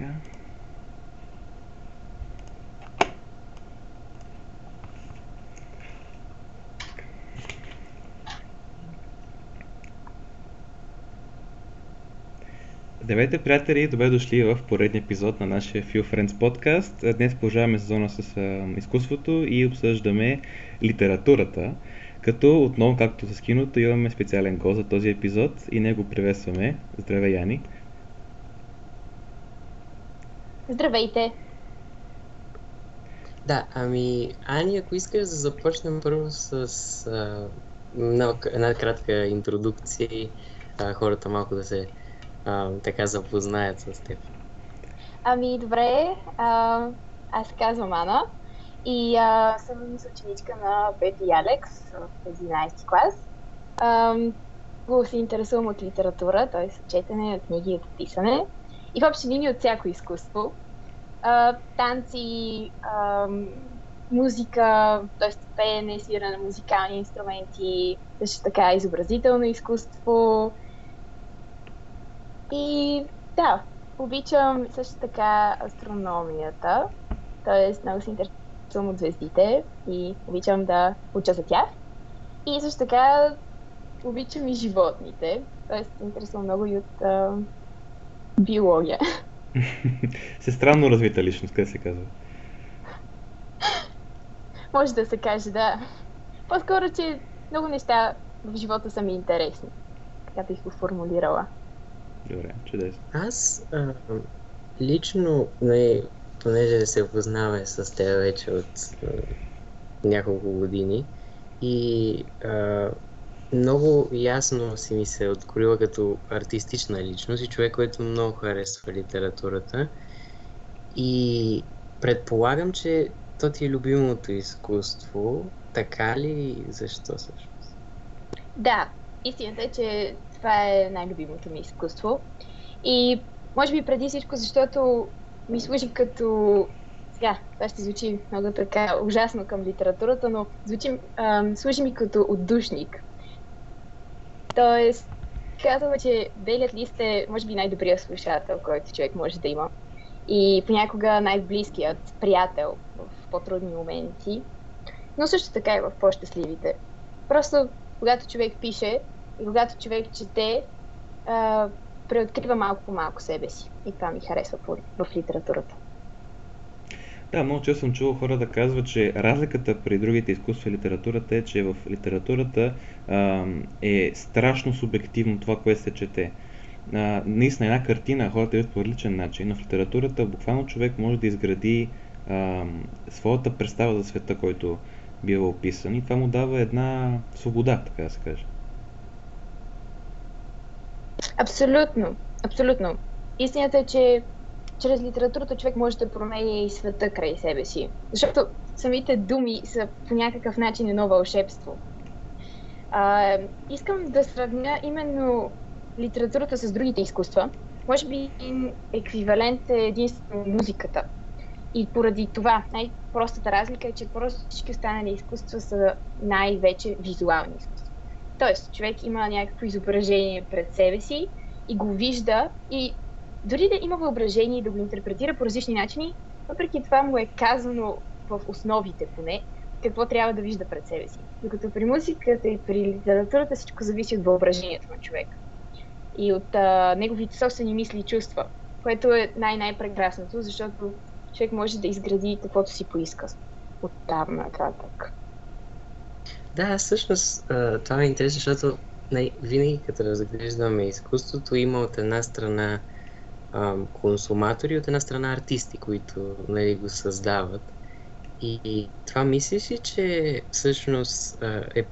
Така. Здравейте, приятели! Добре дошли в поредния епизод на нашия Few Friends подкаст. Днес продължаваме сезона с изкуството и обсъждаме литературата. Като отново, както с киното, имаме специален гост за този епизод и него приветстваме. Здравей, Яни! Здравейте! Да, ами, Ани, ако искаш да започнем първо с а, една, една кратка интродукция и а, хората малко да се а, така запознаят с теб. Ами, добре, а, аз се казвам Ана и а, съм съученичка на Пепи и Алекс в 11 клас. А, много се интересувам от литература, т.е. от четене, от книги, от писане и в общи линии от всяко изкуство. А, танци, а, музика, т.е. пеене, свиране на музикални инструменти, също така изобразително изкуство. И да, обичам също така астрономията, т.е. много се интересувам от звездите и обичам да уча за тях. И също така обичам и животните, т.е. се интересувам много и от биология. Се странно развита личност, къде се казва. Може да се каже, да. По-скоро, че много неща в живота са ми интересни. Така бих го формулирала. Добре, чудесно. Аз а, лично, не, понеже се познаваме с теб вече от а, няколко години и а, много ясно си ми се откроила като артистична личност и човек, който много харесва литературата. И предполагам, че то ти е любимото изкуство. Така ли? Защо всъщност? Да, истината е, че това е най-любимото ми изкуство. И може би преди всичко, защото ми служи като... Сега, това ще звучи много така ужасно към литературата, но звучи, ам, служи ми като отдушник. Тоест, казваме, че белият лист е, може би, най-добрият слушател, който човек може да има. И понякога най-близкият приятел в по-трудни моменти, но също така и в по-щастливите. Просто, когато човек пише и когато човек чете, преоткрива малко по малко себе си. И това ми харесва в литературата. Да, много често съм чувал хора да казват, че разликата при другите изкуства и литературата е, че в литературата а, е страшно субективно това, което се чете. А, наистина една картина хората видят по различен начин, но в литературата буквално човек може да изгради а, своята представа за света, който бива описан и това му дава една свобода, така да се каже. Абсолютно, абсолютно. Истината е, че чрез литературата човек може да променя и света край себе си. Защото самите думи са по някакъв начин едно вълшебство. А, искам да сравня именно литературата с другите изкуства. Може би еквивалент е единствено музиката. И поради това, най-простата разлика е, че просто всички останали изкуства са най-вече визуални изкуства. Тоест, човек има някакво изображение пред себе си и го вижда и дори да има въображение и да го интерпретира по различни начини, въпреки това му е казано в основите поне, какво трябва да вижда пред себе си. Докато при музиката и при литературата всичко зависи от въображението на човек и от а, неговите собствени мисли и чувства, което е най-най-прекрасното, защото човек може да изгради каквото си поиска от там нататък. Да, всъщност това е интересно, защото винаги като разглеждаме изкуството, има от една страна а, консуматори, от една страна артисти, които нали, го създават. И, и това мислиш ли, че всъщност а, е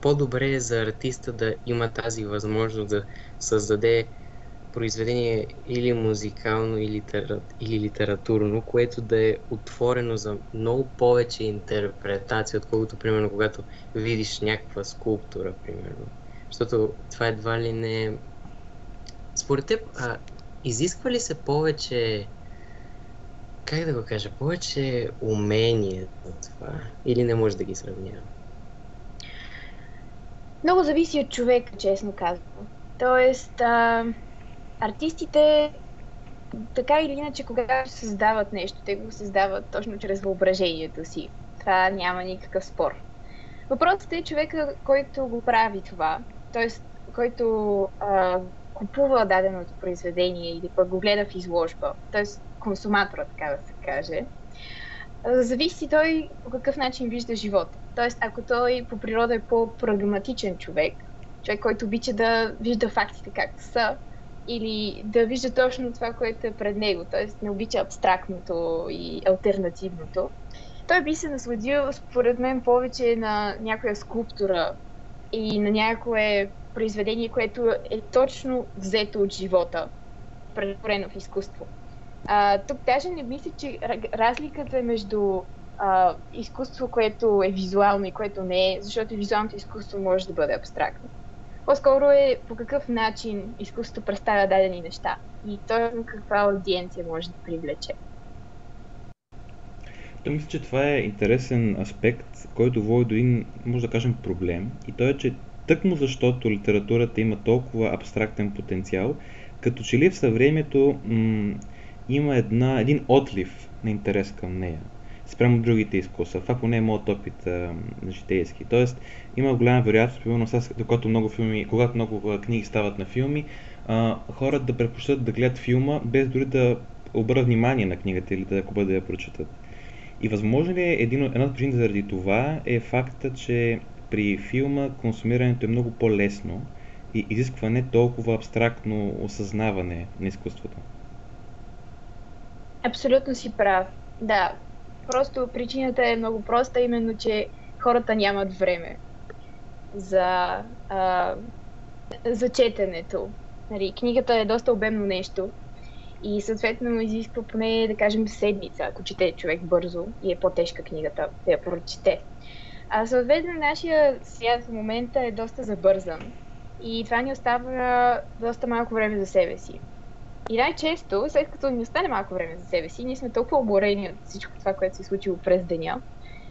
по-добре за артиста да има тази възможност да създаде произведение или музикално, или, литера, или литературно, което да е отворено за много повече интерпретация, отколкото, примерно, когато видиш някаква скулптура, примерно. Защото това едва ли не... Според теб, а, изисква ли се повече как да го кажа, повече умение от това или не може да ги сравнява? Много зависи от човека, честно казвам. Тоест, а, артистите така или иначе, когато създават нещо, те го създават точно чрез въображението си. Това няма никакъв спор. Въпросът е човека, който го прави това, т.е. който а, купува даденото произведение или пък го гледа в изложба, т.е. консуматора, така да се каже, зависи той по какъв начин вижда живота. Тоест, ако той по природа е по-прагматичен човек, човек, който обича да вижда фактите както са, или да вижда точно това, което е пред него, т.е. не обича абстрактното и альтернативното, той би се насладил, според мен, повече на някоя скулптура и на някое произведение, което е точно взето от живота, претворено в изкуство. А, тук даже не мисля, че разликата е между а, изкуство, което е визуално и което не е, защото визуалното изкуство може да бъде абстрактно. По-скоро е по какъв начин изкуството представя дадени неща и точно каква аудиенция може да привлече. То мисля, че това е интересен аспект, който води до един, може да кажем, проблем. И то е, че тъкмо защото литературата има толкова абстрактен потенциал, като че ли в съвремето м- има една, един отлив на интерес към нея спрямо другите изкуства. Това поне е моят опит а, житейски. Тоест, има голяма вероятност, примерно сега, докато много филми, когато много книги стават на филми, а, хората да предпочитат да гледат филма, без дори да обърнат внимание на книгата или да ако бъде да я прочитат. И възможно ли е един, една от причините заради това е факта, че при филма консумирането е много по-лесно и изисква не толкова абстрактно осъзнаване на изкуството. Абсолютно си прав. Да, просто причината е много проста, именно, че хората нямат време за, а, за четенето. Нали, книгата е доста обемно нещо и съответно изисква поне, да кажем, седмица, ако чете човек бързо и е по-тежка книгата, да я прочете. А съответно нашия свят в момента е доста забързан и това ни остава доста малко време за себе си. И най-често, след като ни остане малко време за себе си, ние сме толкова оборени от всичко това, което се е случило през деня,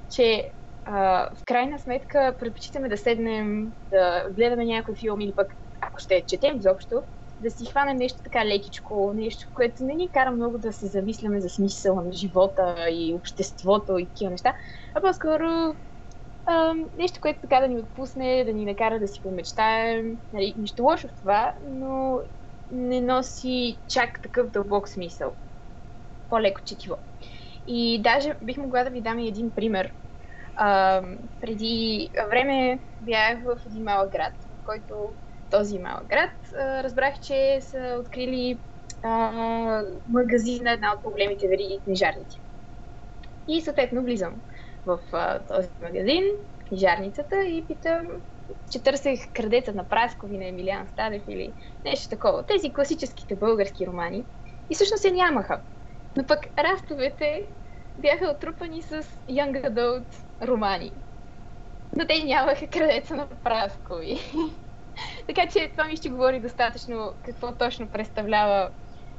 че а, в крайна сметка предпочитаме да седнем, да гледаме някой филм или пък, ако ще четем изобщо, да си хванем нещо така лекичко, нещо, което не ни кара много да се замисляме за смисъла на живота и обществото и такива неща, а по-скоро нещо, което така да ни отпусне, да ни накара да си помечтаем. Нали, нищо лошо в това, но не носи чак такъв дълбок смисъл. По-леко четиво. И даже бих могла да ви дам и един пример. А, преди време бях в един малък град, в който този малък град а, разбрах, че са открили а, магазин на една от по-големите вериги книжарници. И съответно влизам в а, този магазин, книжарницата и питам че търсех крадеца на Праскови на Емилиан Стадев или нещо такова. Тези класическите български романи. И всъщност се нямаха. Но пък рафтовете бяха отрупани с Young Adult романи. Но те нямаха крадеца на Праскови. така че това ми ще говори достатъчно какво точно представлява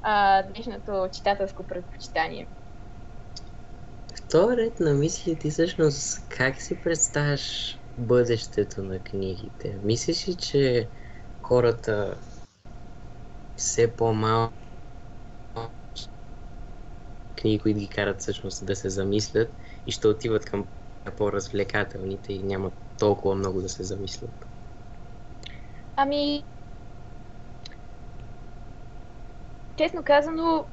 а, днешното читателско предпочитание. Този ред на мисли ти всъщност как си представяш бъдещето на книгите? Мислиш ли, че хората все по-малко книги, които ги карат всъщност да се замислят и ще отиват към по-развлекателните и няма толкова много да се замислят? Ами, честно казано,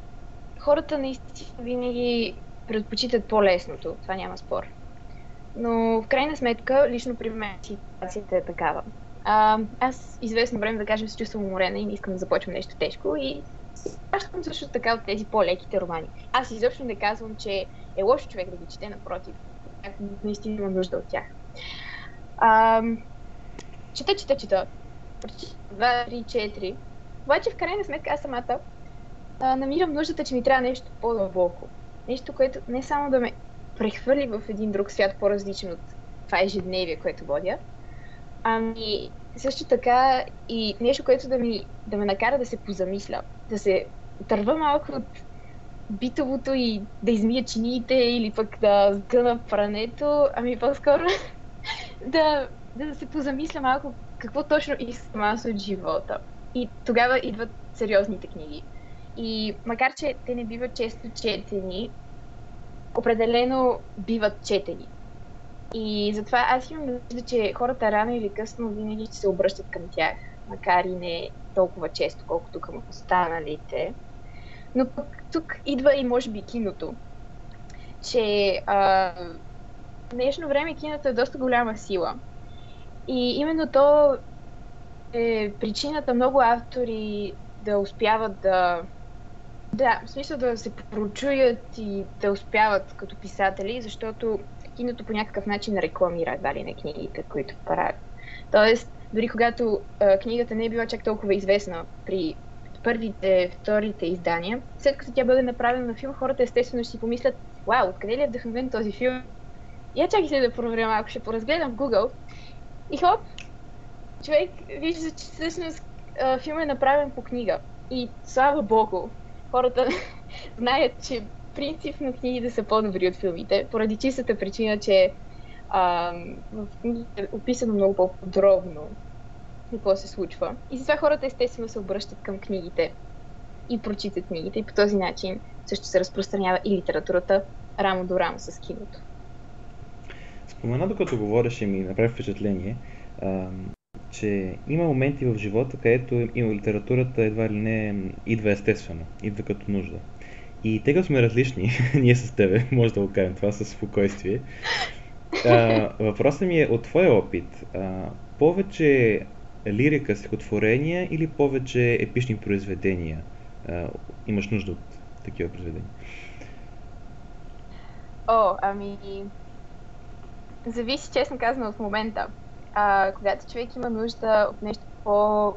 хората наистина винаги предпочитат по-лесното. Това няма спор. Но в крайна сметка, лично при мен ситуацията е такава. А, аз известно време, да кажем, се чувствам уморена и не искам да започвам нещо тежко и съм също така от тези по-леките романи. Аз изобщо не казвам, че е лошо човек да ги чете, напротив. Наистина имам нужда от тях. А, чета, чета, чета. Два, три, четири. Обаче в крайна сметка аз самата а, намирам нуждата, че ми трябва нещо по-дълбоко. Нещо, което не само да ме прехвърли в един друг свят, по-различен от това ежедневие, което водя. Ами, също така и нещо, което да, ми, да ме накара да се позамисля, да се търва малко от битовото и да измия чиниите или пък да сгъна прането, ами по-скоро да, да се позамисля малко какво точно искам аз от живота. И тогава идват сериозните книги. И макар, че те не биват често четени, определено биват четени. И затова аз имам нужда, че хората рано или късно винаги ще се обръщат към тях, макар и не толкова често, колкото към останалите. Но пък тук идва и може би киното, че а, в днешно време киното е доста голяма сила. И именно то е причината много автори да успяват да да, в смисъл да се прочуят и да успяват като писатели, защото киното по някакъв начин рекламира дали на книгите, които правят. Тоест, дори когато а, книгата не е била чак толкова известна при първите, вторите издания, след като тя бъде направена на филм, хората естествено ще си помислят, вау, откъде ли е вдъхновен този филм? Я чакай се да проверя малко, ще поразгледам в Google. И хоп, човек вижда, че всъщност филм е направен по книга. И слава богу, хората знаят, че принципно книгите са по-добри от филмите, поради чистата причина, че а, в книгите е описано много по-подробно какво се случва. И затова хората естествено се обръщат към книгите и прочитат книгите и по този начин също се разпространява и литературата рамо до рамо с киното. Спомена, докато говореше ми направи впечатление, че има моменти в живота, където има литературата едва ли не идва естествено, идва като нужда. И тъй като сме различни, ние с тебе, може да го кажем това със спокойствие, а, въпросът ми е от твоя опит. А, повече лирика, стихотворения или повече епични произведения а, имаш нужда от такива произведения? О, ами... Зависи, честно казано, от момента. А, когато човек има нужда от нещо по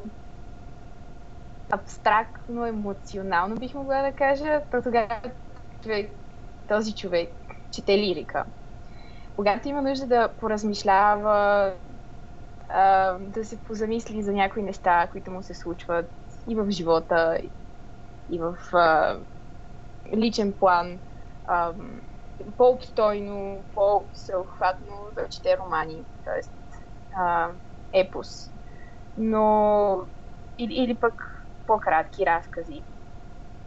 абстрактно, емоционално, бих могла да кажа, то тогава човек, този човек чете лирика. Когато има нужда да поразмишлява, а, да се позамисли за някои неща, които му се случват и в живота, и в а, личен план, а, по-обстойно, по-всеохватно да чете романи, т.е. епос. Но или, или пък по-кратки разкази.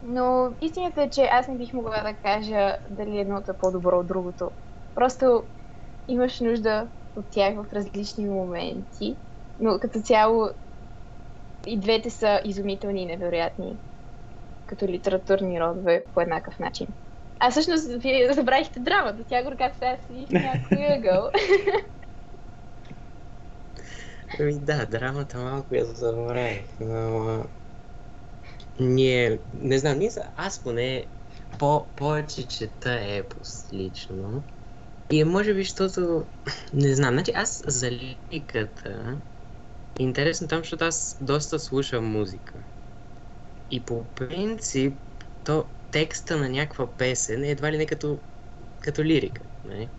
Но истината е, че аз не бих могла да кажа дали едното е по-добро от другото. Просто имаш нужда от тях в различни моменти, но като цяло и двете са изумителни и невероятни като литературни родове по еднакъв начин. А всъщност, вие забравихте драмата. Тя го как сега си в някой ъгъл. Ами да, драмата малко я забравих, но ние, не знам, ние аз поне по, повече чета епос лично. И може би, защото, не знам, значи аз за лириката, интересно там, защото аз доста слушам музика. И по принцип, то текста на някаква песен е едва ли не като, като лирика. Не?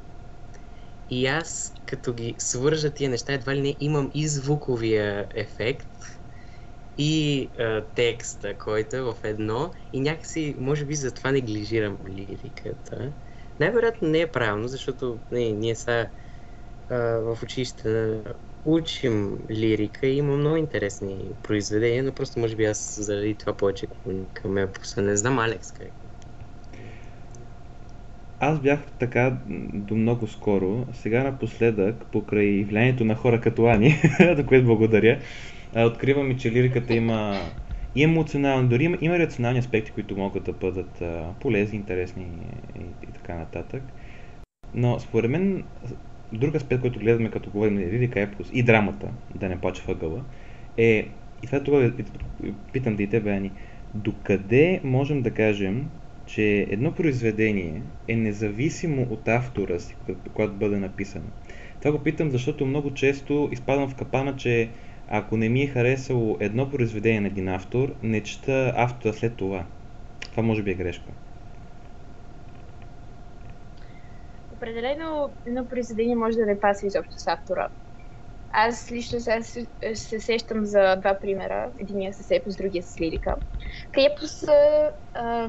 И аз, като ги свържа тия неща, едва ли не имам и звуковия ефект, и а, текста, който е в едно, и някакси, може би, затова неглижирам лириката. Най-вероятно не е правилно, защото не, ние са а, в училище учим лирика и има много интересни произведения, но просто може би аз заради това повече към епоса. Не знам, Алекс, как аз бях така до много скоро. Сега напоследък, покрай влиянието на хора като Ани, за което благодаря, откриваме, че лириката има и емоционални, дори има, има рационални аспекти, които могат да бъдат а, полезни, интересни и, и, и така нататък. Но според мен, друг аспект, който гледаме като говорим за лирика, епос и драмата, да не плача въгъла, е, и това това питам и тебе, Ани, докъде можем да кажем, че едно произведение е независимо от автора си, когато бъде написано. Това го питам, защото много често изпадам в капана, че ако не ми е харесало едно произведение на един автор, не чета автора след това. Това може би е грешка. Определено едно произведение може да не пасва изобщо с автора. Аз лично се, се сещам за два примера. Единия с епос, другия с лирика. Епос а,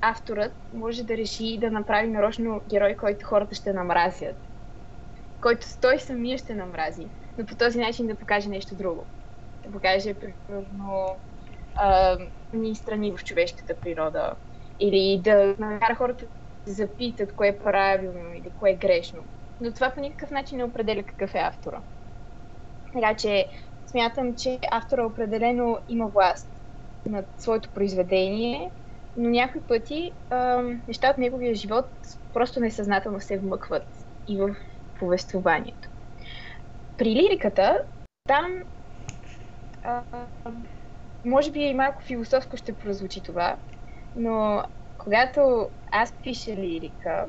авторът може да реши да направи нарочно герой, който хората ще намразят. Който той самия ще намрази. Но по този начин да покаже нещо друго. Да покаже, примерно, ни страни в човешката природа. Или да накара хората да запитат кое е правилно или кое е грешно. Но това по никакъв начин не определя какъв е автора. Така че смятам, че автора определено има власт над своето произведение, но някои пъти а, неща от неговия живот просто несъзнателно се вмъкват и в повествованието. При лириката, там а, може би и малко философско ще прозвучи това, но когато аз пиша лирика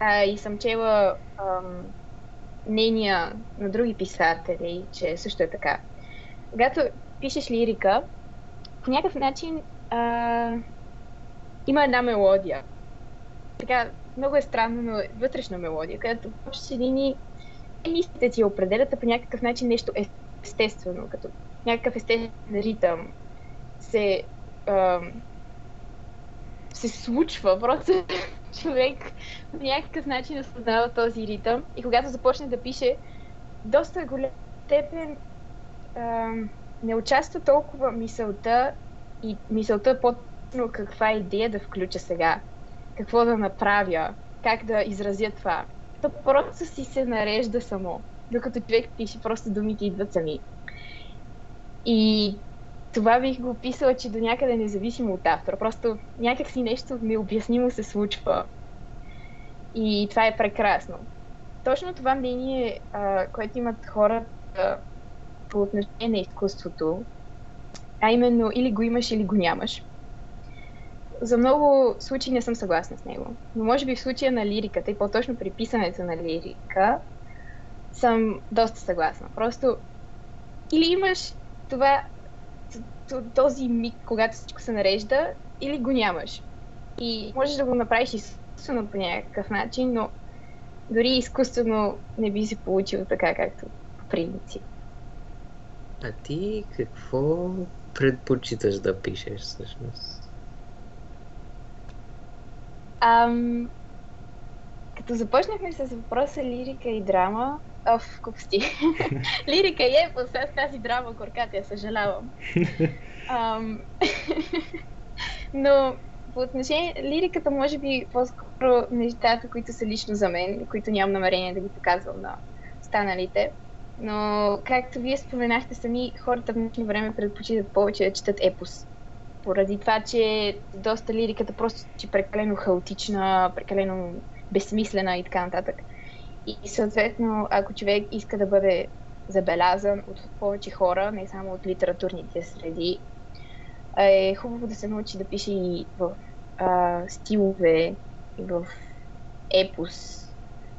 а, и съм чела мнения на други писатели, че също е така, когато пишеш лирика, по някакъв начин а, има една мелодия. Така, много е странно, но е вътрешна мелодия, където общи линии мислите ти определят, а по някакъв начин нещо естествено, като някакъв естествен ритъм се, а, се случва. Просто човек по някакъв начин осъзнава този ритъм и когато започне да пише, доста голям степен а, не участва толкова мисълта и мисълта по-точно каква идея да включа сега, какво да направя, как да изразя това. То просто си се нарежда само. Докато човек пише, просто думите идват сами. И това бих го описала, че до някъде независимо от автора. Просто някакси нещо необяснимо се случва. И това е прекрасно. Точно това мнение, а, което имат хората по отношение на изкуството, а именно или го имаш, или го нямаш. За много случаи не съм съгласна с него. Но може би в случая на лириката и по-точно при писането на лирика съм доста съгласна. Просто или имаш това, този миг, когато всичко се нарежда, или го нямаш. И можеш да го направиш изкуствено по някакъв начин, но дори изкуствено не би се получило така, както по принцип. А ти какво предпочиташ да пишеш всъщност? Ам, като започнахме с въпроса лирика и драма, Оф, купсти. Лирика е, с тази драма горката, я съжалявам. Ам, но по отношение лириката, може би по-скоро нещата, които са лично за мен, които нямам намерение да ги показвам на останалите. Но, както вие споменахте сами, хората в днешно време предпочитат повече да четат епос. Поради това, че доста лириката просто е прекалено хаотична, прекалено безсмислена и така нататък. И съответно, ако човек иска да бъде забелязан от повече хора, не само от литературните среди, е хубаво да се научи да пише и в а, стилове, и в епос,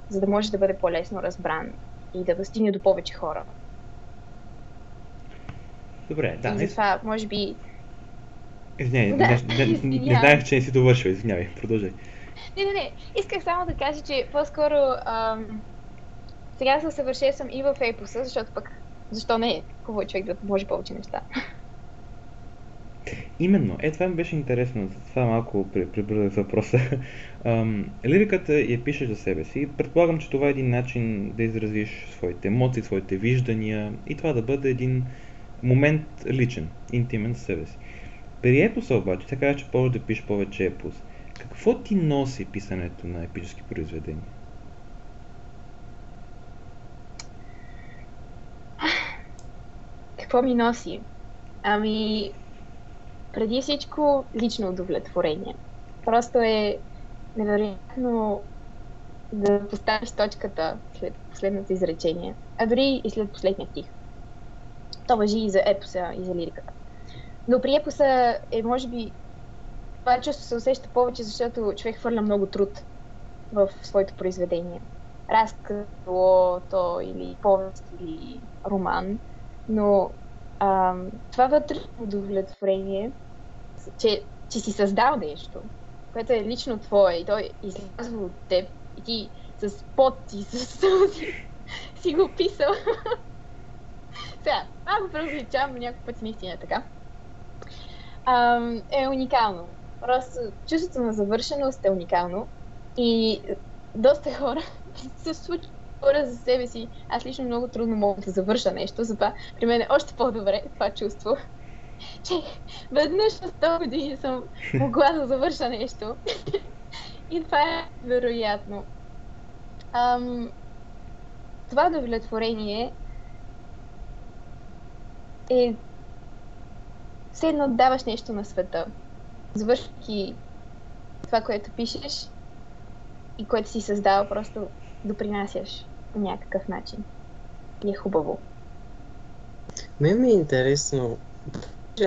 за да може да бъде по-лесно разбран и да достигне до повече хора. Добре, да. И затова, може би... Извинявай, да, не, не, не, не знаех, че не си довършил, извинявай, продължай. Не, не, не. Исках само да кажа, че по-скоро ам, сега се усъвършенствам и в епоса, защото пък защо не е хубаво човек да може повече неща. Именно, е това ми беше интересно, това малко прибързах въпроса. Ам, лириката я пишеш за себе си. Предполагам, че това е един начин да изразиш своите емоции, своите виждания и това да бъде един момент личен, интимен за себе си. При епоса обаче, така казва, че повече да пишеш повече епос. Какво ти носи писането на епически произведения? Какво ми носи? Ами, преди всичко лично удовлетворение. Просто е невероятно да поставиш точката след последното изречение, а дори и след последния стих. То въжи и за епоса, и за лириката. Но при епоса е, може би, това чувство се усеща повече, защото човек хвърля много труд в своето произведение. Разказ, то или повест, или роман. Но а, това вътрешно удовлетворение, че, че си създал нещо, което е лично твое и той излязва от теб и ти с пот и с сълзи си го писал. Сега, малко преувеличавам, някакъв път наистина е така. А, е уникално. Просто чувството на завършеност е уникално и доста хора се случва хора за себе си. Аз лично много трудно мога да завърша нещо, затова при мен е още по-добре това чувство. че веднъж на 100 години съм могла да завърша нещо. И това е вероятно. Ам, това удовлетворение е все едно даваш нещо на света. Завършвайки това, което пишеш и което си създал, просто допринасяш по някакъв начин. И е хубаво. Мен ми е интересно,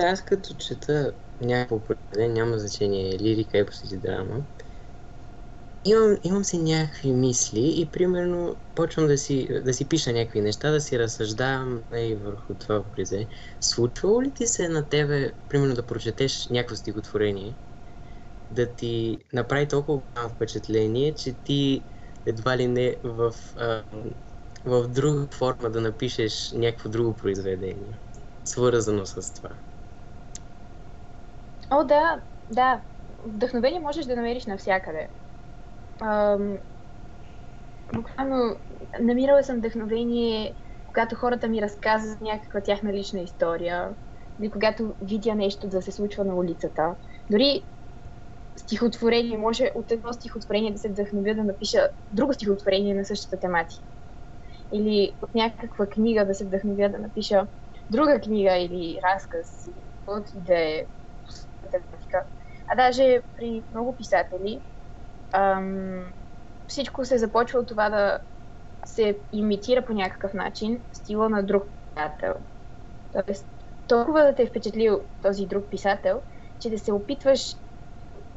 аз като чета някакво произведение, няма значение, лирика, епос или драма, имам, имам си някакви мисли и примерно почвам да си, да си пиша някакви неща, да си разсъждавам и върху това произведение. Случвало ли ти се на тебе, примерно да прочетеш някакво стихотворение, да ти направи толкова голямо впечатление, че ти едва ли не в, а, в друга форма да напишеш някакво друго произведение, свързано с това? О, да, да. Вдъхновение можеш да намериш навсякъде. Ам, буквално намирала съм вдъхновение, когато хората ми разказват някаква тяхна лична история, или когато видя нещо да се случва на улицата. Дори стихотворение, може от едно стихотворение да се вдъхновя да напиша друго стихотворение на същата тематика. Или от някаква книга да се вдъхновя да напиша друга книга или разказ, каквото и да е тематика. А даже при много писатели ам, всичко се започва от това да се имитира по някакъв начин стила на друг писател. Тоест, толкова да те е впечатлил този друг писател, че да се опитваш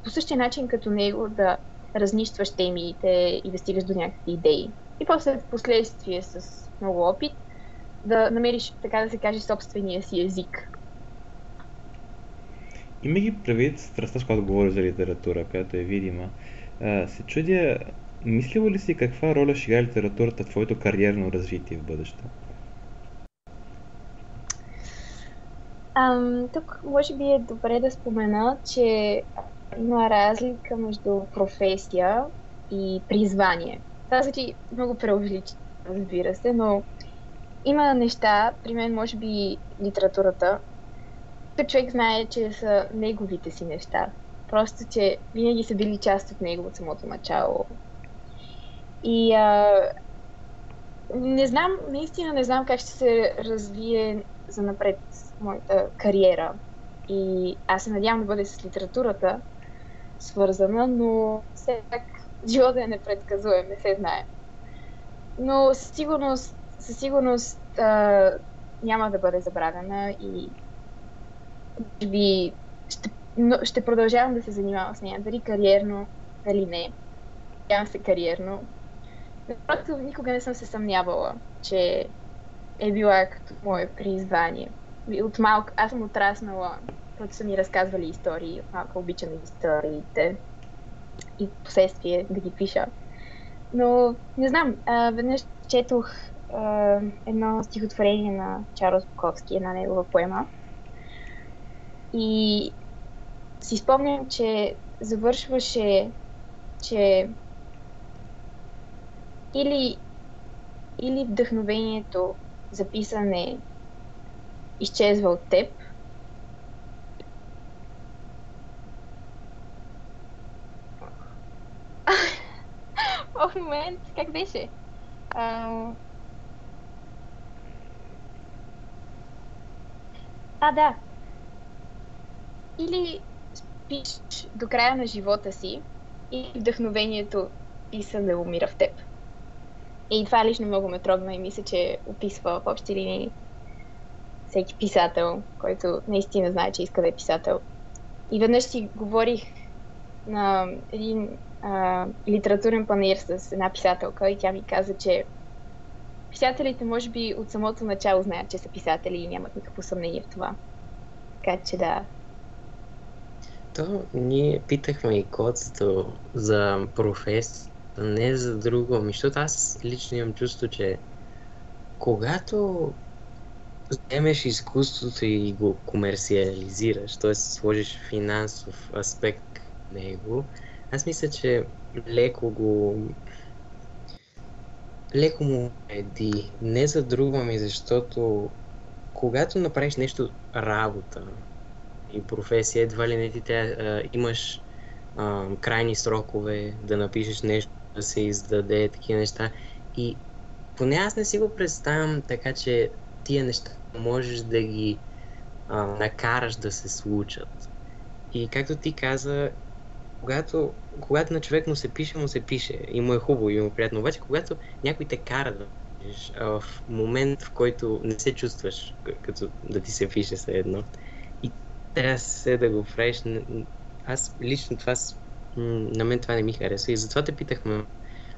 по същия начин като него да разнищваш темите и да стигаш до някакви идеи. И после в последствие с много опит да намериш, така да се каже, собствения си език. Има ги предвид страстта, с която говори за литература, която е видима. Се чудя, мислила ли си каква роля ще играе литературата в твоето кариерно развитие в бъдеще? Ам, тук може би е добре да спомена, че има разлика между професия и призвание. Това звучи много преувеличено, разбира се, но има неща, при мен може би литературата, човек знае, че са неговите си неща. Просто, че винаги са били част от него от самото начало. И а, не знам, наистина не знам как ще се развие за напред моята кариера. И аз се надявам да бъде с литературата свързана, но все пак живота е непредсказуем, не се знае. Но със сигурност, със сигурност а, няма да бъде забравена и би но ще продължавам да се занимавам с нея, дали кариерно, дали не. Надявам се кариерно. Просто никога не съм се съмнявала, че е била като мое призвание. От малко, аз съм отраснала, просто са ми разказвали истории, от малко обичам историите и последствие да ги пиша. Но не знам, веднъж четох едно стихотворение на Чарлз Буковски, една негова поема. И си спомням, че завършваше, че или, или вдъхновението за писане изчезва от теб, в момент, как беше? А, а да. Или пишеш до края на живота си и вдъхновението писане умира в теб. И това лично много ме трогна и мисля, че описва в общи линии всеки писател, който наистина знае, че иска да е писател. И веднъж си говорих на един а, литературен панер с една писателка и тя ми каза, че писателите може би от самото начало знаят, че са писатели и нямат никакво съмнение в това. Така че да, то ние питахме и Коцето за професия, не за друго. Ами, защото аз лично имам чувство, че когато вземеш изкуството и го комерциализираш, т.е. сложиш финансов аспект в него, аз мисля, че леко го леко му еди. Не за друго, ами защото когато направиш нещо работа и професия, едва ли не ти трябва, имаш а, крайни срокове, да напишеш нещо, да се издаде, такива неща. И поне аз не си го представям така, че тия неща можеш да ги а, накараш да се случат. И както ти каза, когато, когато на човек му се пише, му се пише и му е хубаво и му е приятно. Обаче, когато някой те кара да пишеш, в момент, в който не се чувстваш като да ти се пише все едно, трябва се да го правиш, аз лично това, на мен това не ми харесва и затова те питахме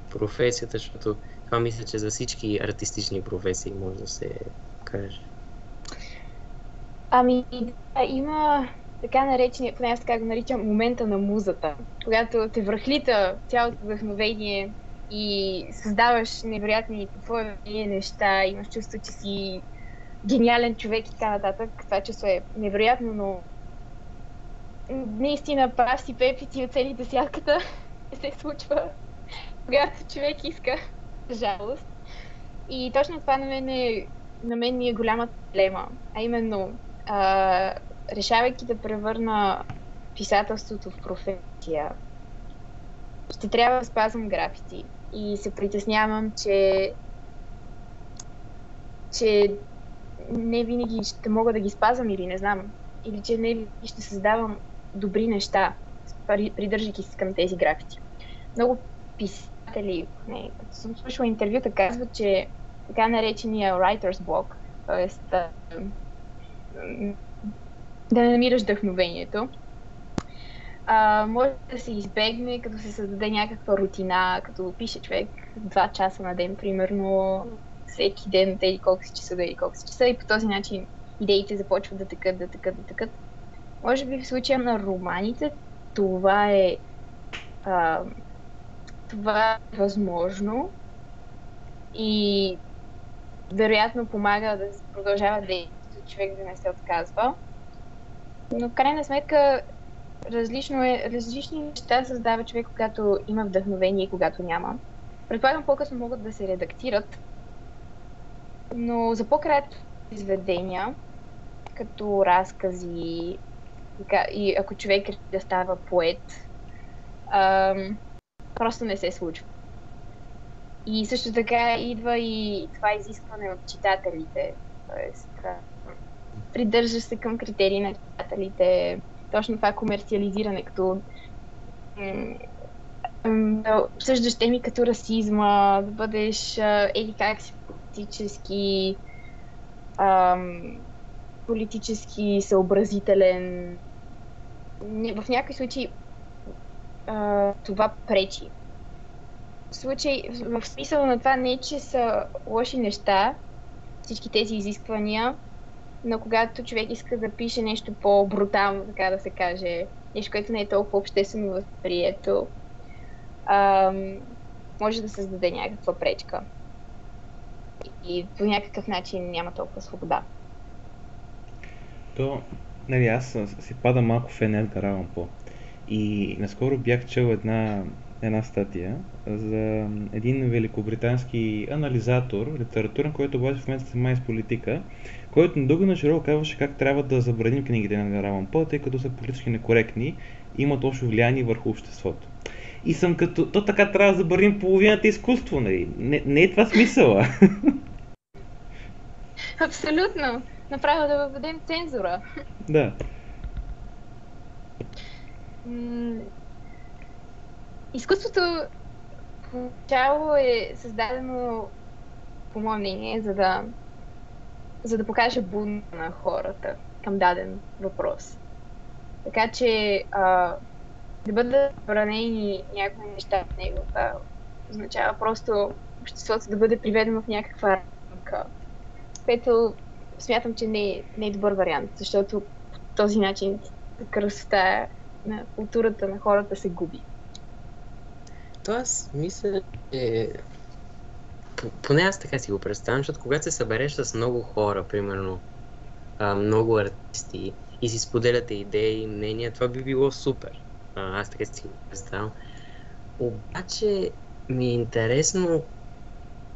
професията, защото това мисля, че за всички артистични професии може да се каже. Ами, да, има така наречения, поне аз така го наричам, момента на музата, когато те връхлита цялото вдъхновение и създаваш невероятни по твое неща, имаш чувство, че си гениален човек и така нататък. Това чувство е невероятно, но наистина прав си пепици от целите сядката не се случва, когато човек иска жалост. И точно това на мен е, на мен ми е голяма проблема, а именно а, решавайки да превърна писателството в професия, ще трябва да спазвам графити. И се притеснявам, че, че не винаги ще мога да ги спазвам или не знам. Или че не ще създавам добри неща, придържайки се към тези графити. Много писатели, не, като съм слушала интервюта, казват, че така наречения writer's block, т.е да не намираш вдъхновението. А, може да се избегне, като се създаде някаква рутина, като пише човек два часа на ден, примерно, всеки ден от еди колко си часа до еди колко си часа и по този начин идеите започват да тъкат, да тъкат, да тъкат. Може би в случая на романите това е а, това е възможно и вероятно помага да се продължава да човек да не се отказва. Но в крайна сметка различно е, различни неща създава човек, когато има вдъхновение и когато няма. Предполагам, по-късно могат да се редактират, но за по-кратки изведения, като разкази, и ако човек реши да става поет, ам, просто не се случва. И също така идва и това изискване от читателите. Тоест, придържаш се към критерии на читателите, точно това комерциализиране, като да обсъждаш теми като расизма, да бъдеш или как си политически ам, политически съобразителен. В някои случаи а, това пречи. В случай, в смисъл на това не, че са лоши неща, всички тези изисквания, но когато човек иска да пише нещо по-брутално, така да се каже, нещо, което не е толкова обществено възприето, ам, може да създаде някаква пречка. И по някакъв начин няма толкова свобода. То, нали, аз си пада малко в Едгар Алан По. И наскоро бях чел една, една статия за един великобритански анализатор, литературен, който обаче в момента се занимава с политика който надълго на широко казваше как трябва да забраним книгите на Раван По, тъй като са политически некоректни и имат лошо влияние върху обществото. И съм като, то така трябва да забраним половината изкуство, нали? Не, не е това смисъла. Абсолютно. Направо да въведем цензура. Да. Изкуството цяло е създадено, по мое мнение, за да за да покаже бунт на хората към даден въпрос. Така че а, да бъдат бранени някои неща в него, това означава просто обществото да бъде приведено в някаква рамка, което смятам, че не е, не е добър вариант, защото по този начин красота на културата на хората се губи. То аз мисля, че поне аз така си го представям, защото когато се събереш с много хора, примерно много артисти и си споделяте идеи, мнения, това би било супер. аз така си го представям. Обаче ми е интересно,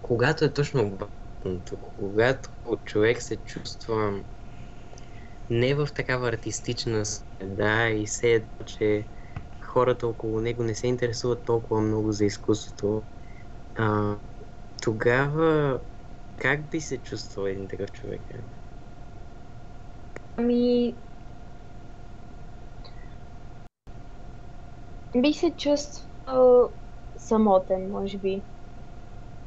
когато е точно обратното. Когато човек се чувства не в такава артистична среда и се едно, че хората около него не се интересуват толкова много за изкуството, а, тогава как би се чувствал един такъв човек? Ами... Би се чувствал самотен, може би.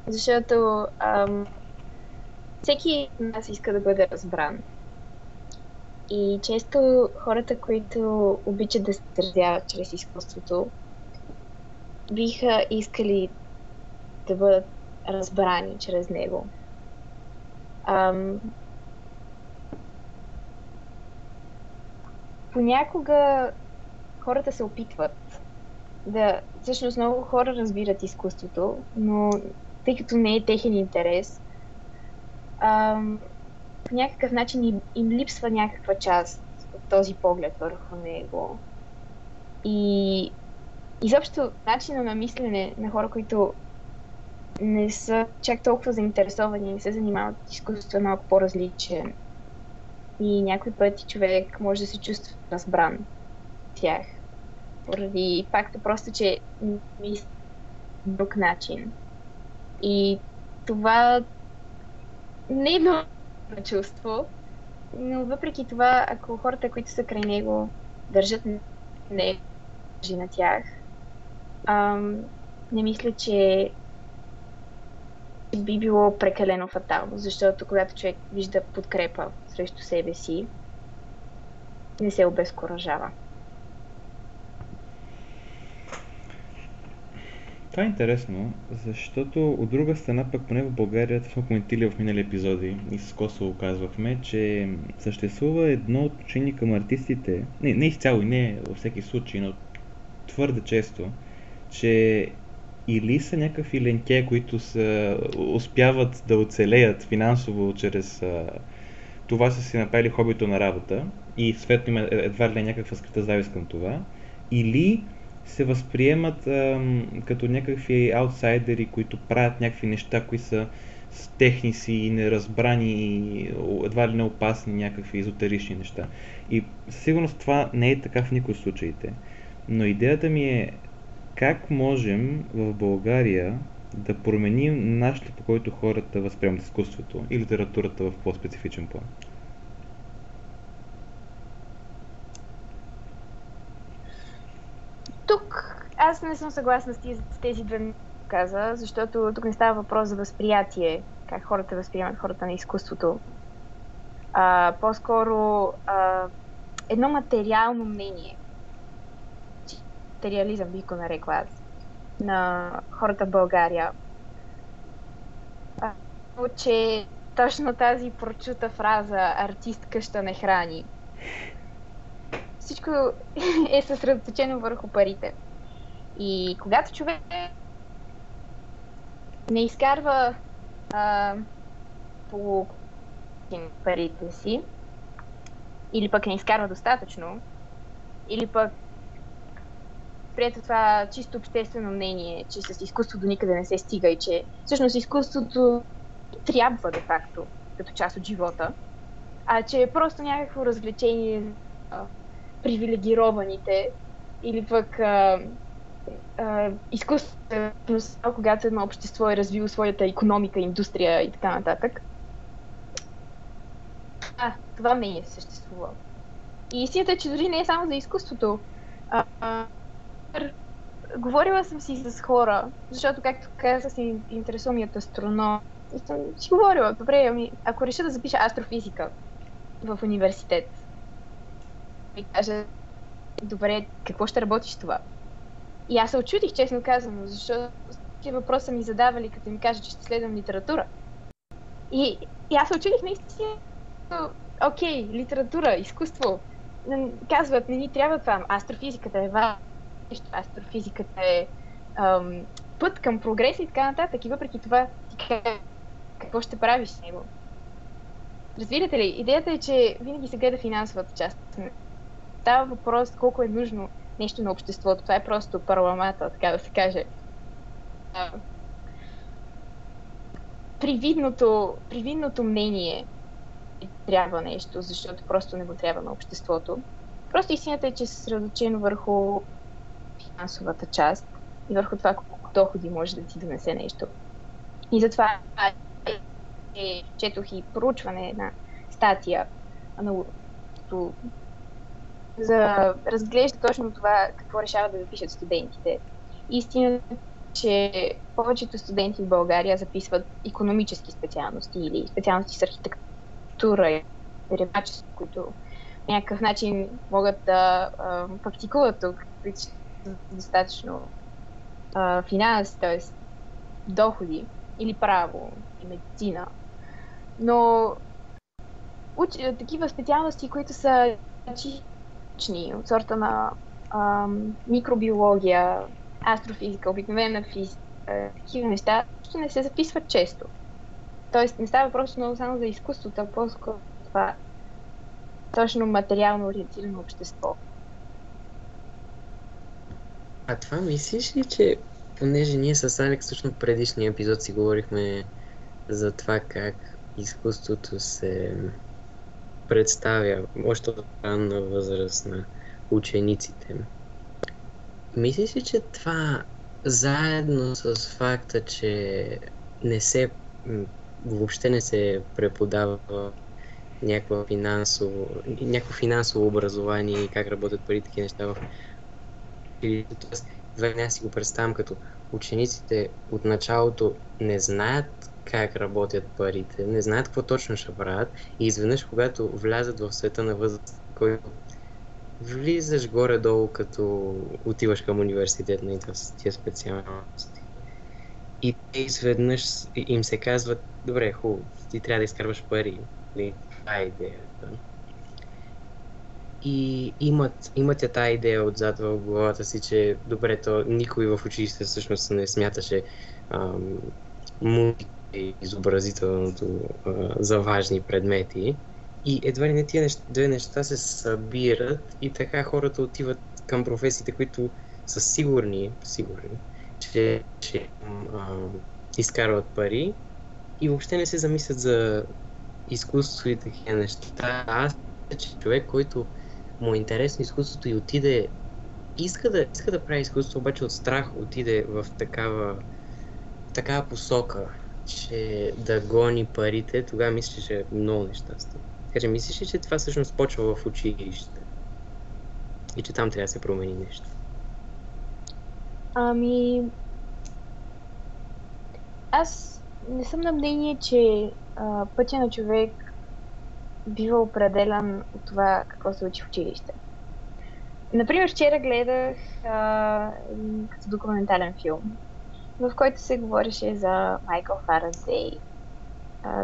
Защото ам, всеки от нас иска да бъде разбран. И често хората, които обичат да се изразяват чрез изкуството, биха искали да бъдат разбрани чрез него. Ам... Понякога хората се опитват да... Всъщност много хора разбират изкуството, но тъй като не е техен интерес, по някакъв начин им, им липсва някаква част от този поглед върху него. И изобщо начина на мислене на хора, които не са чак толкова заинтересовани, не се занимават с изкуството е малко по-различен. И някой пъти човек може да се чувства разбран тях. Поради факта просто, че мисли друг начин. И това не е много чувство, но въпреки това, ако хората, които са край него, държат не на тях, ам, не мисля, че би било прекалено фатално, защото когато човек вижда подкрепа срещу себе си, не се обезкуражава. Това е интересно, защото от друга страна, пък поне в България, сме коментили в минали епизоди и с Косово казвахме, че съществува едно отношение към артистите, не, не изцяло и не във всеки случай, но твърде често, че или са някакви ленке, които са, успяват да оцелеят финансово чрез а, това са си направили хобито на работа и светно има едва ли някаква скрита завист към това, или се възприемат а, като някакви аутсайдери, които правят някакви неща, които са с техни си неразбрани и едва ли не опасни някакви езотерични неща. И със сигурност това не е така в никой случаите. Но идеята ми е как можем в България да променим начина по който хората възприемат изкуството и литературата в по-специфичен план? Тук аз не съм съгласна с тези, с тези две каза, защото тук не става въпрос за възприятие, как хората възприемат хората на изкуството. А, по-скоро а, едно материално мнение, материализъм бих го нарекла аз, на хората в България. А, че точно тази прочута фраза артистка ще не храни. Всичко е съсредоточено върху парите. И когато човек не изкарва а, по парите си, или пък не изкарва достатъчно, или пък прието това чисто обществено мнение, че с изкуство до никъде не се стига и че всъщност изкуството трябва де факто като част от живота, а че е просто някакво развлечение привилегированите или пък а, а, изкуствено, когато едно общество е развило своята економика, индустрия и така нататък. А, това мнение съществува. И истината е, че дори не е само за изкуството. А, а, говорила съм си с хора, защото, както казах, се интересувам и от астроном. И съм си говорила, добре, ами, ако реша да запиша астрофизика в университет, ми кажа, добре, какво ще работиш това? И аз се очудих, честно казано, защото такива въпроса ми задавали, като ми кажа, че ще следвам литература. И, и аз се очудих наистина, окей, литература, изкуство, казват, не ни трябва това, астрофизиката е важна нещо. Астрофизиката е ам, път към прогрес и така нататък. И въпреки това, ти какво ще правиш с него? Разбирате ли? Идеята е, че винаги се гледа финансовата част. Става въпрос колко е нужно нещо на обществото. Това е просто парламента, така да се каже. привидното, привидното мнение трябва нещо, защото просто не го трябва на обществото. Просто истината е, че е съсредоточено върху финансовата част и върху това колко доходи може да ти донесе нещо. И затова е, четох и проучване на статия на, за разглежда точно това какво решават да запишат студентите. Истина че повечето студенти в България записват економически специалности или специалности с архитектура и ребачество, които по някакъв начин могат да а, практикуват тук, достатъчно а, финанси, т.е. доходи или право и медицина. Но уч, такива специалности, които са чични, от сорта на а, микробиология, астрофизика, обикновена физика, такива неща, ще не се записват често. Тоест не става въпрос много само за изкуството, а по-скоро това точно материално ориентирано общество. А това мислиш ли, че понеже ние с Алекс точно предишния епизод си говорихме за това как изкуството се представя още от ранна възраст на учениците. Мислиш ли, че това заедно с факта, че не се въобще не се преподава някакво финансово, някакво финансово образование и как работят пари, такива неща в Тоест, аз си го представям като учениците от началото не знаят как работят парите, не знаят какво точно ще правят и изведнъж, когато влязат в света на възраст, който влизаш горе-долу, като отиваш към университет на тия специалности. И те изведнъж им се казват, добре, хубаво, ти трябва да изкарваш пари. Нали? Това е идеята. И имат, имат я тази идея отзад в главата си, че добре, то никой в училище всъщност не смяташе ам, и изобразителното а, за важни предмети. И едва ли не тия неща, две неща се събират и така хората отиват към професиите, които са сигурни, сигурни че, че а, изкарват пари и въобще не се замислят за изкуство и такива неща. Аз че човек, който му е интересно изкуството и отиде, иска да, иска да прави изкуство, обаче от страх отиде в такава, такава посока, че да гони парите, тогава мисля, че е много нещастен. Така че мислиш ли, че това всъщност почва в училище? И че там трябва да се промени нещо? Ами... Аз не съм на мнение, че а, пътя на човек бива определен от това какво се учи в училище. Например, вчера гледах а, като документален филм, в който се говореше за Майкъл Фарадей,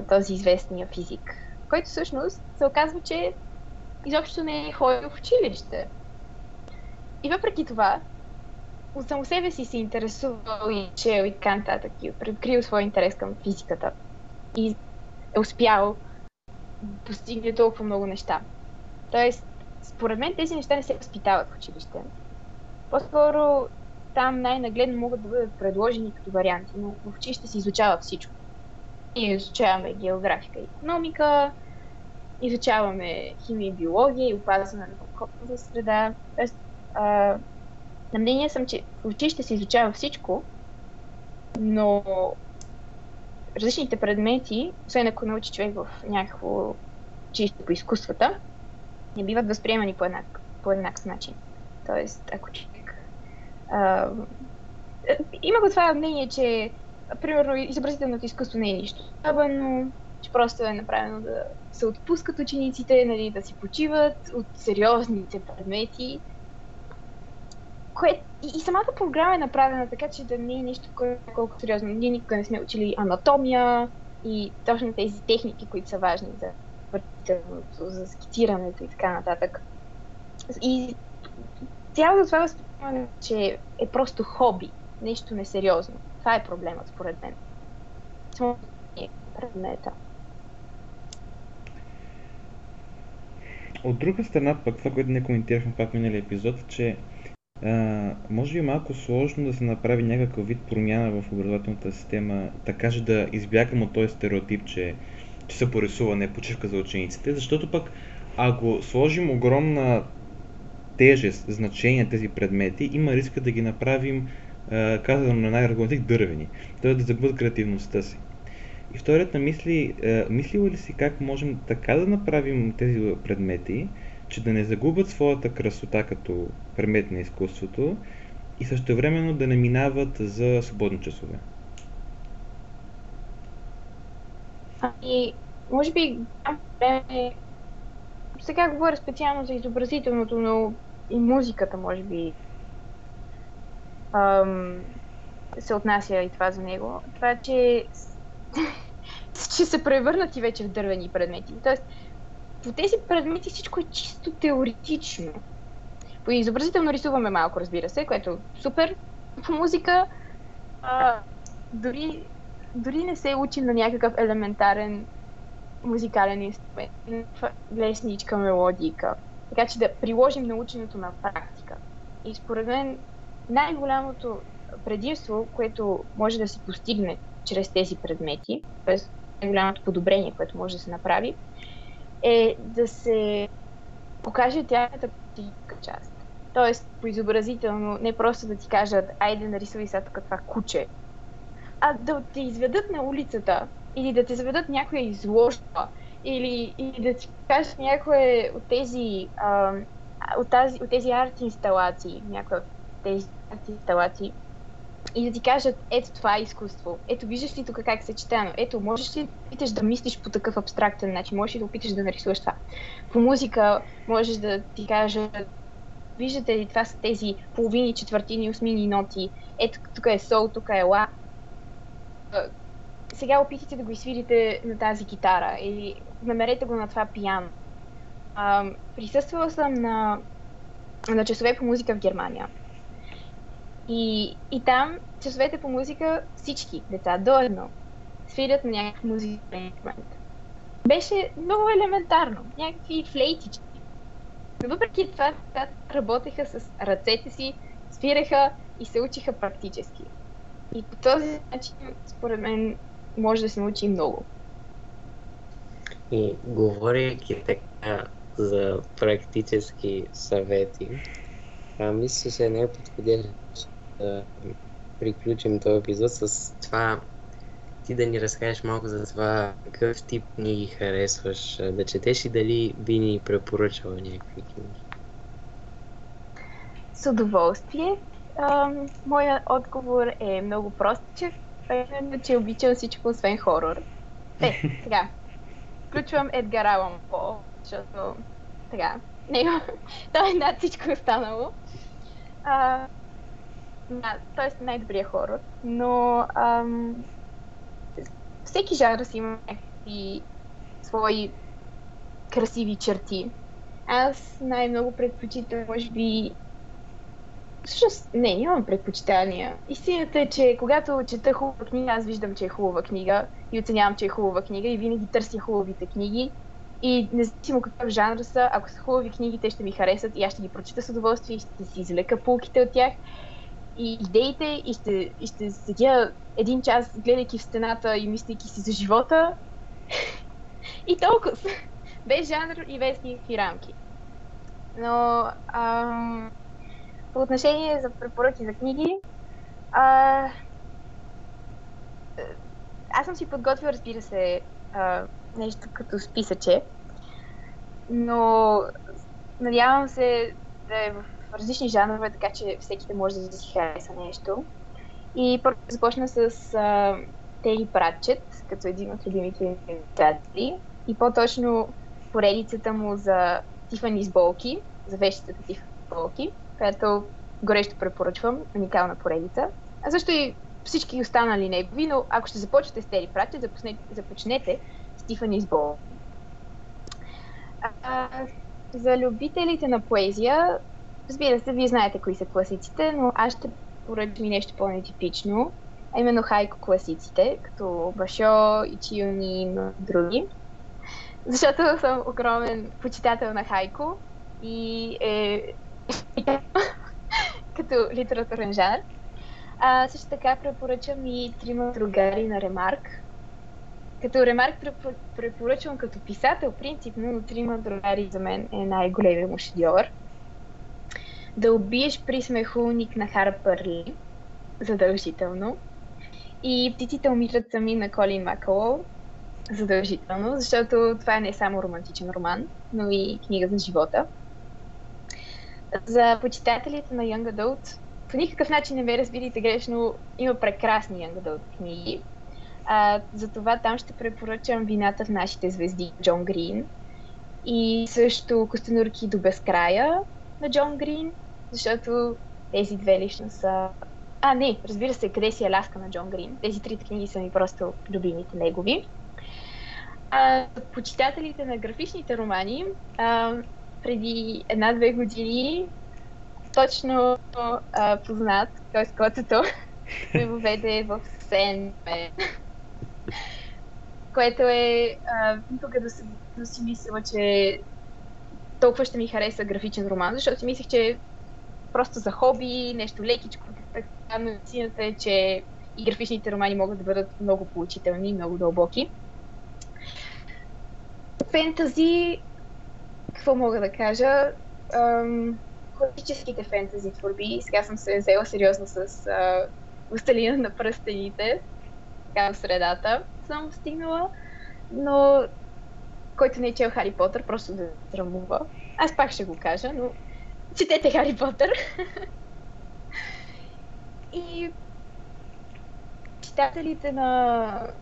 този известния физик, който всъщност се оказва, че изобщо не е ходил в училище. И въпреки това, от само себе си се интересувал и чел и така и предкрил своя интерес към физиката. И е успял да постигне толкова много неща. Тоест, според мен тези неща не се възпитават в училище. По-скоро там най-нагледно могат да бъдат предложени като варианти, но в училище се изучава всичко. И изучаваме географика и економика, изучаваме химия и биология и опазване на околната среда. Тоест, на мнение съм, че в училище се изучава всичко, но различните предмети, освен ако научи човек в някакво училище по изкуствата, не биват възприемани по еднак, по еднакъв начин. Тоест, ако. Има го това мнение, че примерно изобразителното изкуство не е нищо особено, че просто е направено да се отпускат учениците, нали, да си почиват от сериозните предмети. Кое... И, и самата програма е направена така, че да не е нещо кое, колко сериозно. Ние никога не сме учили анатомия и точно тези техники, които са важни за въртителното, за скицирането и така нататък. И цялото това че е просто хоби, нещо несериозно. Това е проблемът, според мен. Предмета. От друга страна, пък това, което не коментирахме пак миналия епизод, че а, може би малко сложно да се направи някакъв вид промяна в образователната система, така че да избягам от този стереотип, че, че се порисува не почивка за учениците, защото пък ако сложим огромна тежест, значение тези предмети, има риска да ги направим, казано на най-регламентик, дървени, т.е. да загубят креативността си. И вторият на мисли, мислила ли си как можем така да направим тези предмети, че да не загубят своята красота като предмет на изкуството и също времено да не минават за свободни часове? Ами, може би. Сега говоря специално за изобразителното, но и музиката, може би, ам, се отнася и това за него. Това, че, че превърнат и вече в дървени предмети. Тоест, по тези предмети всичко е чисто теоретично. По изобразително рисуваме малко, разбира се, което е супер. По музика а, дори, дори не се учим на някакъв елементарен музикален инструмент, лесничка мелодика. Така че да приложим наученото на практика. И според мен най-голямото предимство, което може да се постигне чрез тези предмети, т.е. най-голямото подобрение, което може да се направи, е да се покаже тяхната практическа част. Тоест, поизобразително, не просто да ти кажат, айде нарисувай сега тук това куче, а да те изведат на улицата или да те заведат някоя изложба или, или да ти кажат някое от тези, а, от, тази, от тези арт инсталации, някоя от тези арт инсталации, и да ти кажат, ето това е изкуство, ето виждаш ли тук как се четано, ето можеш ли да опиташ да мислиш по такъв абстрактен начин, можеш ли да опиташ да нарисуваш това. По музика можеш да ти кажат, виждате ли, това са тези половини, четвъртини, осмини ноти, ето тук е сол, тук е ла. Сега опитайте да го изсвирите на тази китара или намерете го на това пиано. присъствала съм на, на часове по музика в Германия. И, и там часовете по музика всички деца до едно свирят на някакъв музикален инструмент. Беше много елементарно. Някакви флейтички. Но въпреки това, работеха с ръцете си, свиреха и се учиха практически. И по този начин, според мен, може да се научи много. И говорейки така за практически съвети, а, мисля, че не е подходящо да приключим този епизод с това ти да ни разкажеш малко за това какъв тип книги харесваш да четеш и дали би ни препоръчала някакви книги. С удоволствие. А, моя отговор е много простичък, че обичам всичко освен хорор. Е, сега. Включвам Едгар Алан По, защото така, него, той е над всичко останало. А, да, т.е. най-добрият хорор, но ам, всеки жанр си има някакви свои красиви черти. Аз най-много предпочитам, може би... Всъщност, не, нямам предпочитания. Истината е, че когато чета хубава книга, аз виждам, че е хубава книга и оценявам, че е хубава книга и винаги търся хубавите книги. И независимо какъв жанр са, ако са хубави книги, те ще ми харесат и аз ще ги прочита с удоволствие и ще си извлека полките от тях и идеите и ще, и ще седя един час, гледайки в стената и мислейки си за живота. и толкова. Без жанр и без никакви рамки. Но ам, по отношение за препоръки за книги, а, аз съм си подготвила, разбира се, а, нещо като списъче, но надявам се да е в различни жанрове, така че всеки да може да си хареса нещо. И първо започна с Тери Пратчет, като един от любимите ми. И по-точно поредицата му за Тифани с болки, за вещите Тифани с болки, която горещо препоръчвам, уникална поредица. А също и всички останали негови, но ако ще започнете с Тери Пратчет, започнете с Тифани. А, за любителите на поезия, Разбира се, вие знаете кои са класиците, но аз ще поръчам и нещо по-нетипично, а именно хайко класиците, като Башо, Ичиони и други. Защото съм огромен почитател на хайко и е като литературен жанр. А, също така препоръчам и трима другари на Ремарк. Като Ремарк препоръчвам като писател, принципно, но трима другари за мен е най-големият му шедьовър. Да убиеш при смехулник на Харпър Ли, задължително. И птиците умират сами на Колин Макало, задължително, защото това е не само романтичен роман, но и книга за живота. За почитателите на Young Adult, по никакъв начин не ме разбирайте грешно, има прекрасни Adult книги. А, затова там ще препоръчам Вината в нашите звезди, Джон Грин. И също Костенурки до безкрая на Джон Грин, защото тези две лично са... А, не, разбира се, къде си Аляска на Джон Грин. Тези трите книги са ми просто любимите негови. А, почитателите на графичните романи, а, преди една-две години точно а, познат, т.е. котото, ме въведе в Сен, което е а, никога да, си, да си мисля, че толкова ще ми хареса графичен роман, защото си мислех, че просто за хоби, нещо лекичко, така, но истината е, че и графичните романи могат да бъдат много поучителни, много дълбоки. Фентази, какво мога да кажа? Ам, класическите фентази творби. Сега съм се взела сериозно с Властелина на пръстените. Така в средата съм стигнала. Но който не е чел Хари Потър, просто да срамува. Аз пак ще го кажа, но четете Хари Потър. И читателите на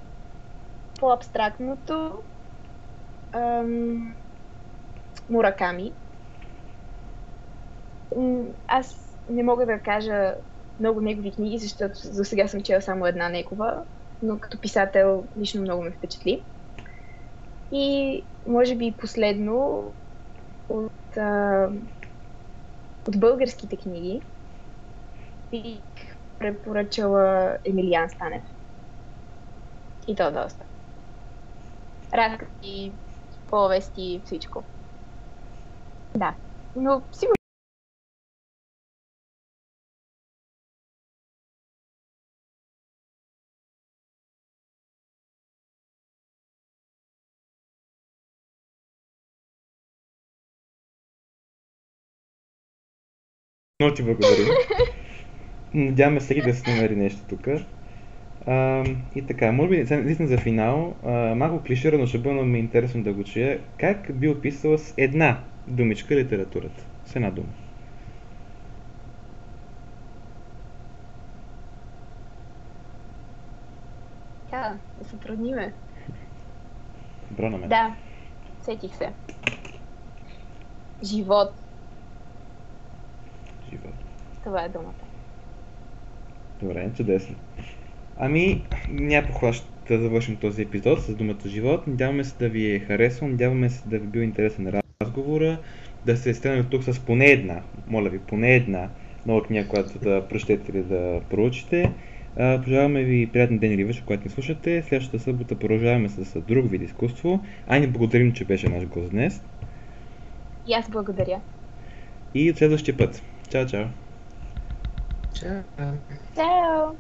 по-абстрактното ам, Мураками. Аз не мога да кажа много негови книги, защото за сега съм чела само една негова, но като писател лично много ме впечатли. И може би последно от, а, от българските книги бих препоръчала Емилиан Станев. И то доста. Разкази, повести, всичко. Да. Но сигурно Много ти благодаря. Надяваме всеки да се намери нещо тук. А, и така, може би наистина за финал, а, малко клиширано ще бъде, но ми е интересно да го чуя. Как би описала с една думичка литературата? С една дума. Да, да се трудниме. Добро на мен. Да, сетих се. Живот. Живот. Това е думата. Добре, чудесно. Ами, няма похвала да завършим този епизод с думата живот. Надяваме се да ви е харесал, надяваме се да ви бил интересен разговора, да се стигнем тук с поне една, моля ви, поне една нова книга, която да прочетете или да проучите. Пожелаваме ви приятен ден или вечер, когато ни слушате. Следващата събота продължаваме с друг вид изкуство. Ани, благодарим, че беше наш гост днес. И аз благодаря. И от следващия път. 짜잔. 짜잔. 짜요.